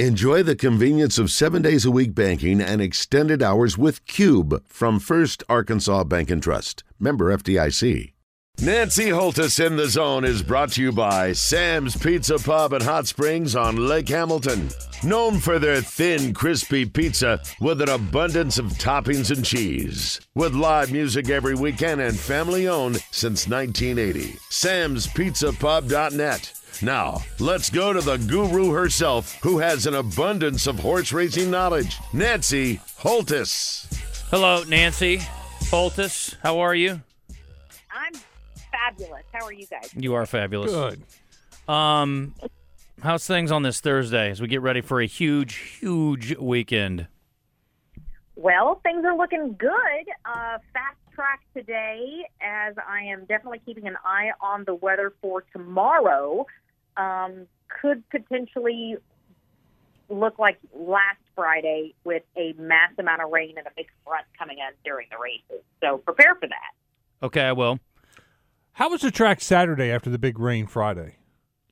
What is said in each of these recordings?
Enjoy the convenience of seven days a week banking and extended hours with Cube from First Arkansas Bank and Trust. Member FDIC. Nancy Holthus in the Zone is brought to you by Sam's Pizza Pub and Hot Springs on Lake Hamilton. Known for their thin, crispy pizza with an abundance of toppings and cheese. With live music every weekend and family owned since 1980. Sam'sPizzaPub.net. Now, let's go to the guru herself, who has an abundance of horse racing knowledge, Nancy Holthus. Hello, Nancy Holthus. How are you? I'm fabulous. How are you guys? You are fabulous. Good. Um, how's things on this Thursday as we get ready for a huge, huge weekend? Well, things are looking good. Uh, fast track today, as I am definitely keeping an eye on the weather for tomorrow. Um, could potentially look like last Friday with a mass amount of rain and a big front coming in during the races. So prepare for that. Okay, I will. How was the track Saturday after the big rain Friday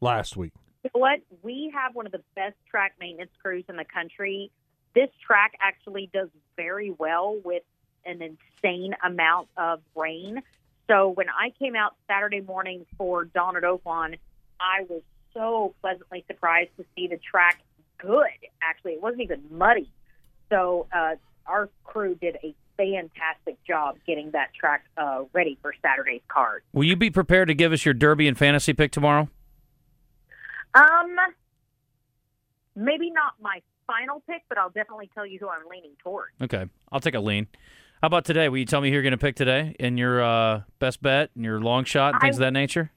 last week? You know what? We have one of the best track maintenance crews in the country. This track actually does very well with an insane amount of rain. So when I came out Saturday morning for Dawn at Oaklawn, I was so pleasantly surprised to see the track good. Actually, it wasn't even muddy. So uh, our crew did a fantastic job getting that track uh, ready for Saturday's card. Will you be prepared to give us your Derby and fantasy pick tomorrow? Um, maybe not my final pick, but I'll definitely tell you who I'm leaning toward. Okay, I'll take a lean. How about today? Will you tell me who you're going to pick today in your uh, best bet and your long shot and things I- of that nature?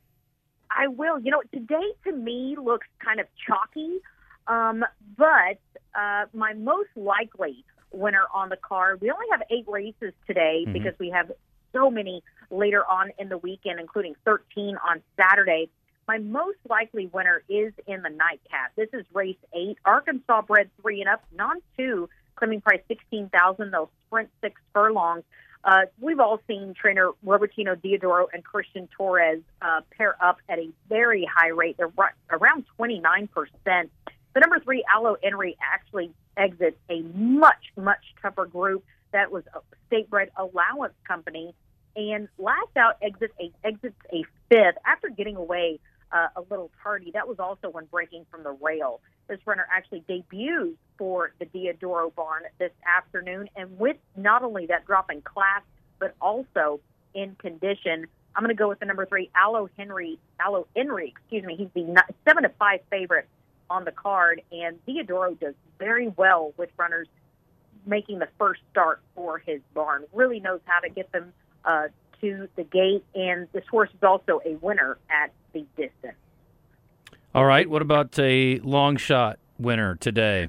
I will. You know, today to me looks kind of chalky, um, but uh, my most likely winner on the card. We only have eight races today Mhm. because we have so many later on in the weekend, including 13 on Saturday. My most likely winner is in the nightcap. This is race eight, Arkansas bred three and up, non two, claiming price 16000 They'll sprint six furlongs. Uh, we've all seen trainer Robertino Diodoro and Christian Torres uh, pair up at a very high rate. They're around 29%. The number three, Aloe Henry, actually exits a much, much tougher group. That was a state bred allowance company. And last out exits a, exits a fifth after getting away uh, a little tardy. That was also when breaking from the rail. This runner actually debuts for the Diodoro barn this afternoon, and with not only that drop in class, but also in condition. I'm going to go with the number three, Aloe Henry. Aloe Henry, excuse me. He's the seven to five favorite on the card, and Diodoro does very well with runners making the first start for his barn. Really knows how to get them uh, to the gate, and this horse is also a winner at the distance. All right. What about a long shot winner today?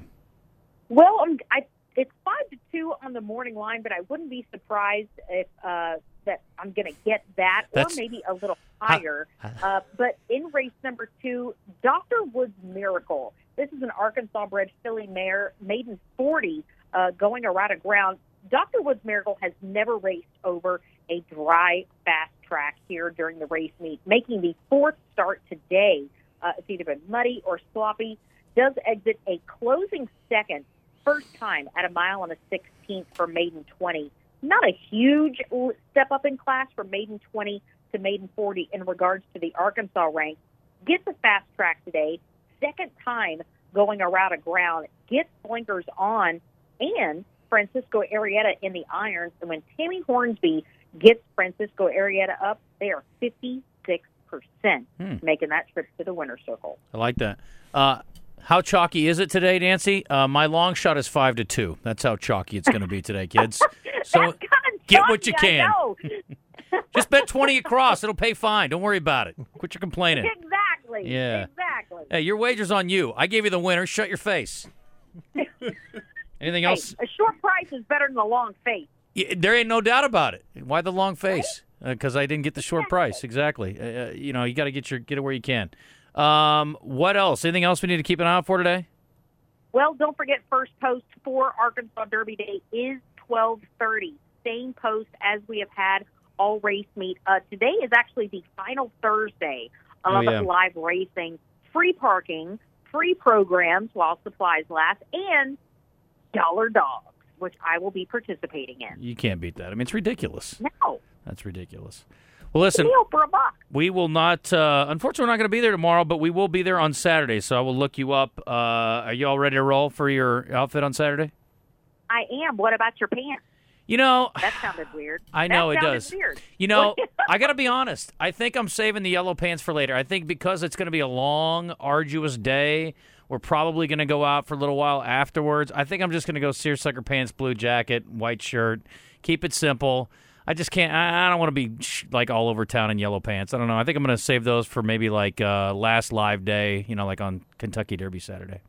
Well, I'm, I, it's five to two on the morning line, but I wouldn't be surprised if uh, that I'm going to get that, That's- or maybe a little higher. uh, but in race number two, Doctor Woods Miracle. This is an Arkansas-bred filly mare, maiden 40, uh, going around a ground. Doctor Woods Miracle has never raced over a dry, fast track here during the race meet, making the fourth start today. Uh, it's either been muddy or sloppy. Does exit a closing second first time at a mile and a 16th for maiden 20. Not a huge step up in class from maiden 20 to maiden 40 in regards to the Arkansas rank. Gets a fast track today, second time going around a ground, gets blinkers on, and Francisco Arrieta in the irons. And when Tammy Hornsby gets Francisco Arrieta up, they are 56%, Hmm. making that trip to the winner's circle. I like that. Uh, how chalky is it today, Nancy? Uh, my long shot is five to two. That's how chalky it's going to be today, kids. So kinda get what you can. just bet twenty across. It'll pay fine. Don't worry about it. Quit your complaining. Exactly. Yeah. Exactly. Hey, your wager's on you. I gave you the winner. Shut your face. Anything Hey, else? a short price is better than a long face. There ain't no doubt about it. Why the long face? Because I didn't get the short price. Exactly. Uh, Uh, you know, you got to get your get it where you can. Um, what else? Anything else we need to keep an eye out for today? Well, don't forget first post for Arkansas Derby Day is 12:30. Same post as we have had all race meet. Uh, today is actually the final Thursday of Oh, yeah. live racing. Free parking free programs while supplies last, and dollar dogs, which I will be participating in. You can't beat that. I mean, it's ridiculous. No, That's ridiculous. Well, listen, deal for a buck. we will not. Uh, unfortunately, we're not going to be there tomorrow, but we will be there on Saturday. So I will look you up. Uh, are you all ready to roll for your outfit on Saturday? I am. What about your pants? You know, That sounded weird. I know That it does. Weird. You know, I got to be honest. I think I'm saving the yellow pants for later. I think because it's going to be a long, arduous day, we're probably going to go out for a little while afterwards. I think I'm just going to go seersucker pants, blue jacket, white shirt. Keep it simple. I just can't. I, I don't want to be sh- like all over town in yellow pants. I don't know. I think I'm going to save those for maybe like uh, last live day. You know, like on Kentucky Derby Saturday.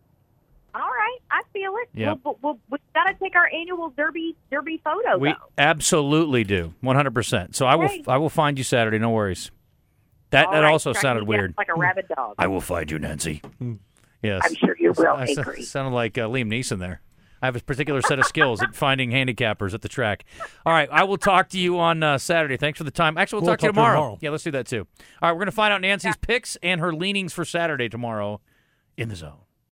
All right, I feel it. Yeah. We'll, we'll, we've got to take our annual derby derby photo. We though. absolutely do, 100. percent So I will. I will find you Saturday. No worries. That All that right, also sounded weird. like a rabid dog. I will find you, Nancy. Yes. I'm sure you will, I s- Acre. sounded like uh, Liam Neeson there. I have a particular set of skills at finding handicappers at the track. All right, I will talk to you on uh, Saturday. Thanks for the time. Actually, we'll, We'll talk, to you talk to you tomorrow. tomorrow. Yeah, let's do that too. All right, we're going to find out Nancy's picks and her leanings for Saturday tomorrow in the zone.